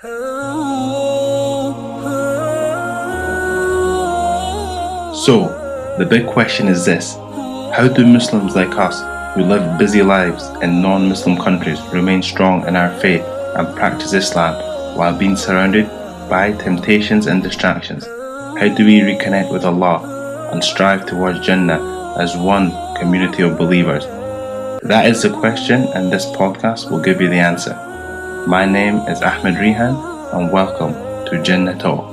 So, the big question is this How do Muslims like us, who live busy lives in non Muslim countries, remain strong in our faith and practice Islam while being surrounded by temptations and distractions? How do we reconnect with Allah and strive towards Jannah as one community of believers? That is the question, and this podcast will give you the answer. My name is Ahmed Rihan, and welcome to Jannah Talk.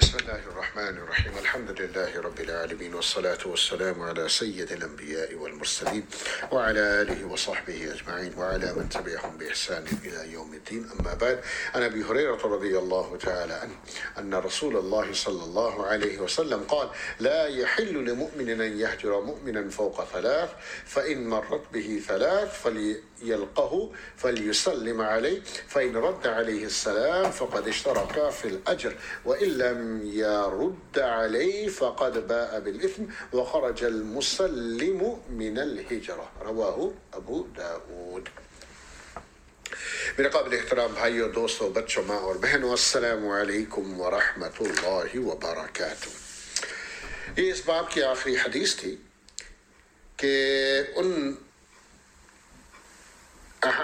بسم الله الرحمن الرحيم الحمد لله رب العالمين والصلاة والسلام على سيد الأنبياء والمرسلين وعلى آله وصحبه أجمعين وعلى من تبعهم بإحسان إلى يوم الدين. أما بعد عن أبي هريرة رضي الله تعالى عنه أن رسول الله صلى الله عليه وسلم قال لا يحل لمؤمن أن يهجر مؤمنا فوق ثلاث فإن مرت به ثلاث فليلقه فليسلم عليه فإن رد عليه السلام فقد اشترك في الأجر وإن لم يرد عليه فقد باء بالإثم وخرج المسلم من الهجرة؟ رواه أبو داود. من قبل احترام هايو دوستو بچو ما بهن والسلام عليكم ورحمة الله وبركاته. اس اسباب كي آخری حدیث تھی کہ ان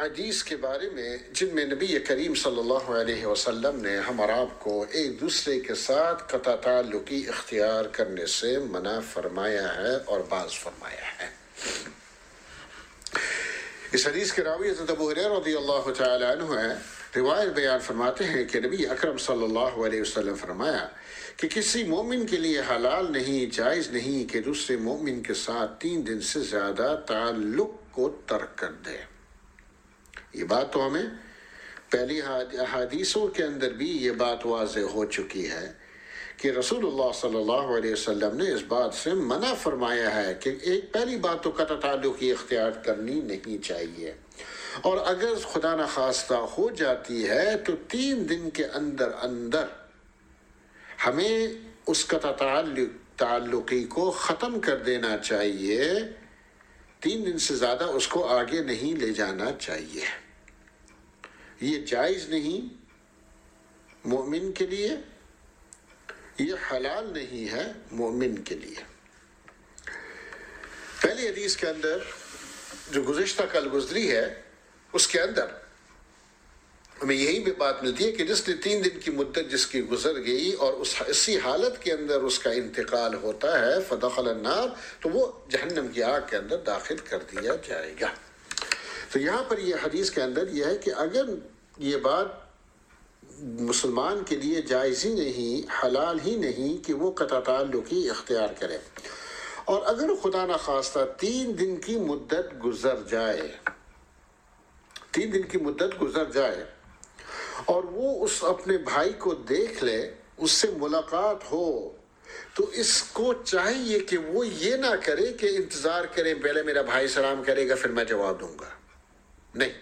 احادیث کے بارے میں جن میں نبی کریم صلی اللہ علیہ وسلم نے ہم اور آپ کو ایک دوسرے کے ساتھ قطع تعلقی اختیار کرنے سے منع فرمایا ہے اور باز فرمایا ہے۔ اس حدیث کے راوی حضرت ابو حریر رضی اللہ تعالی عنہ ہے روایت بیان فرماتے ہیں کہ نبی اکرم صلی اللہ علیہ وسلم فرمایا کہ کسی مومن کے لیے حلال نہیں، جائز نہیں کہ دوسرے مومن کے ساتھ تین دن سے زیادہ تعلق کو ترک کر دے۔ یہ بات تو ہمیں پہلی حادیثوں کے اندر بھی یہ بات واضح ہو چکی ہے کہ رسول اللہ صلی اللہ علیہ وسلم نے اس بات سے منع فرمایا ہے کہ ایک پہلی بات تو قطع تعلق کی اختیار کرنی نہیں چاہیے۔ اور اگر خدا نخواستہ ہو جاتی ہے تو تین دن کے اندر اندر ہمیں اس قطع تعلق تعلقی کو ختم کر دینا چاہیے۔ تین دن سے زیادہ اس کو آگے نہیں لے جانا چاہیے۔ یہ جائز نہیں مومن کے لیے، یہ حلال نہیں ہے مومن کے لیے۔ پہلی حدیث کے اندر جو گزشتہ کل گزری ہے، اس کے اندر ہمیں یہی بھی بات ملتی ہے کہ جس نے تین دن کی مدت جس کی گزر گئی اور اس اسی حالت کے اندر اس کا انتقال ہوتا ہے، فدخل النار، تو وہ جہنم کی آگ کے اندر داخل کر دیا جائے گا۔ تو یہاں پر یہ حدیث کے اندر یہ ہے کہ اگر یہ بات مسلمان کے لیے جائز ہی نہیں، حلال ہی نہیں کہ وہ قطع تعلقی اختیار کرے۔ اور اگر خدا نخواستہ تین دن کی مدت گزر جائے، تین دن کی مدت گزر جائے اور وہ اس اپنے بھائی کو دیکھ لے، اس سے ملاقات ہو، تو اس کو چاہیے کہ وہ یہ نہ کرے کہ انتظار کرے، پہلے میرا بھائی سلام کرے گا، پھر میں جواب دوں گا۔ نہیں۔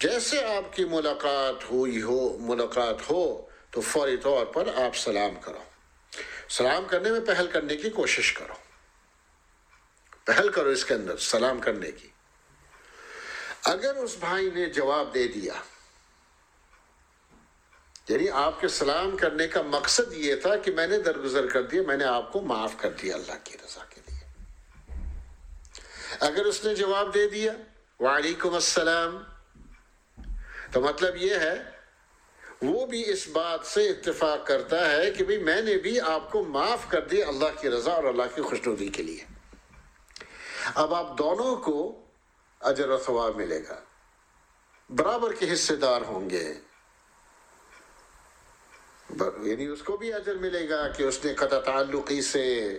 جیسے آپ کی ملاقات ہوئی ہو، ملاقات ہو، تو فوری طور پر آپ سلام کرو۔ سلام کرنے میں پہل کرنے کی کوشش کرو۔ پہل کرو اس کے اندر سلام کرنے کی۔ اگر اس بھائی نے جواب دے دیا یعنی آپ کے سلام کرنے کا مقصد یہ تھا کہ میں نے درگزر کر دیا، میں نے آپ کو معاف کر دیا اللہ کی رضا کے لیے۔ اگر اس نے جواب دے دیا وعلیکم السلام۔ تو مطلب یہ ہے، وہ بھی اس بات سے اتفاق کرتا ہے کہ بھئی میں نے بھی آپ کو معاف کر دیا اللہ کی رضا اور اللہ کی خوشنودی کے لیے۔ اب آپ دونوں کو اجر و ثواب ملے گا۔ برابر کے حصے دار ہوں گے۔ یعنی اس کو بھی اجر ملے گا کہ اس نے قطع تعلقی سے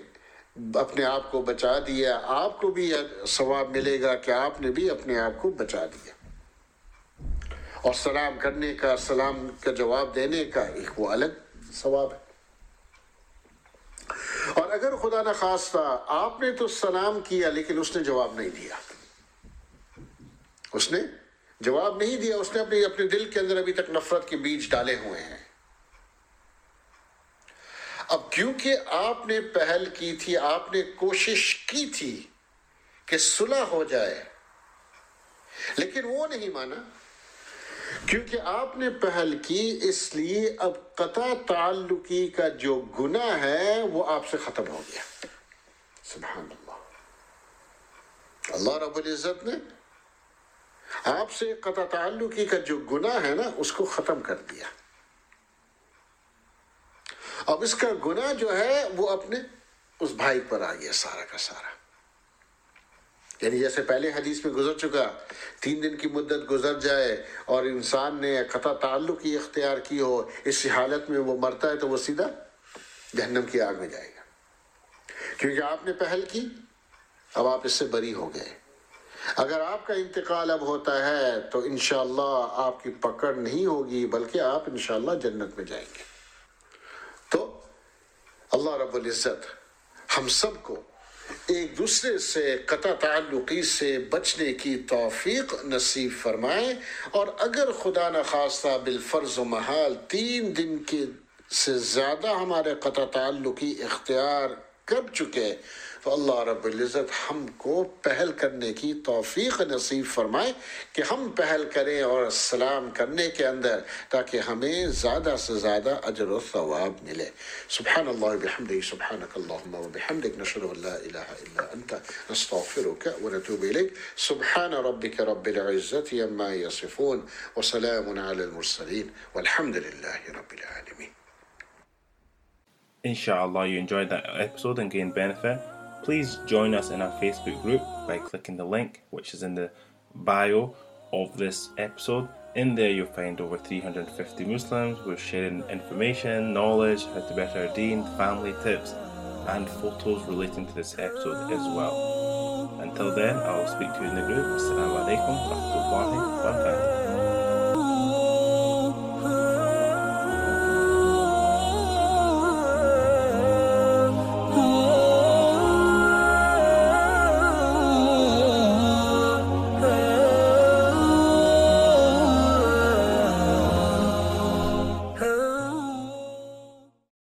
اپنے آپ کو بچا دیا، آپ کو بھی ثواب ملے گا کہ آپ نے بھی اپنے آپ کو بچا دیا۔ اور سلام کرنے کا، سلام کا جواب دینے کا ایک وہ الگ ثواب ہے۔ اور اگر خدا نخواستہ آپ نے تو سلام کیا لیکن اس نے جواب نہیں دیا۔ اس نے جواب نہیں دیا، اس نے اپنے اپنے دل کے اندر ابھی تک نفرت کے بیج ڈالے ہوئے ہیں۔ اب کیونکہ آپ نے پہل کی تھی، آپ نے کوشش کی تھی کہ صلح ہو جائے، لیکن وہ نہیں مانا۔ کیونکہ آپ نے پہل کی، اس لیے اب قطع تعلقی کا جو گناہ ہے، وہ آپ سے ختم ہو گیا۔ سبحان اللہ اللہ رب العزت نے آپ سے قطع تعلقی کا جو گناہ ہے نا، اس کو ختم کر دیا۔ اب اس کا گناہ جو ہے وہ اپنے اس بھائی پر آ گیا سارا کا سارا۔ یعنی جیسے پہلے حدیث میں گزر چکا، تین دن کی مدت گزر جائے اور انسان نے قطع تعلق ہی اختیار کی ہو، اس حالت میں وہ مرتا ہے تو وہ سیدھا جہنم کی آگ میں جائے گا۔ کیونکہ آپ نے پہل کی، اب آپ اس سے بری ہو گئے۔ اگر آپ کا انتقال اب ہوتا ہے تو انشاءاللہ آپ کی پکڑ نہیں ہوگی، بلکہ آپ انشاءاللہ جنت میں جائیں گے۔ اللہ رب العزت ہم سب کو ایک دوسرے سے قطع تعلقی سے بچنے کی توفیق نصیب فرمائے اور اگر خدا نخواستہ بالفرض و محال تین دن کے سے زیادہ ہمارے قطع تعلقی اختیار کر چکے تو اللہ رب العزت ہم کو پہل کرنے کی توفیق نصیب فرمائے کہ ہم پہل کریں اور سلام کرنے کے اندر تاکہ ہمیں زیادہ سے زیادہ اجر و ثواب ملے سبحان اللہ بحمدہ سبحانک اللہم و بحمدک نشر لا الہ الا انت نستغفرک و نتوب الیک سبحان ربک رب العزت یما یصفون وسلام علی المرسلین والحمد للہ رب العالمین Inshallah, you enjoyed that episode and gained benefit. Please join us in our Facebook group by clicking the link, which is in the bio of this episode. In there, you'll find over 350 Muslims. We're sharing information, knowledge, how to better our deen, family tips, and photos relating to this episode as well. Until then, I'll speak to you in the group. Assalamu alaikum wa rahmatullahi wa barakatuh.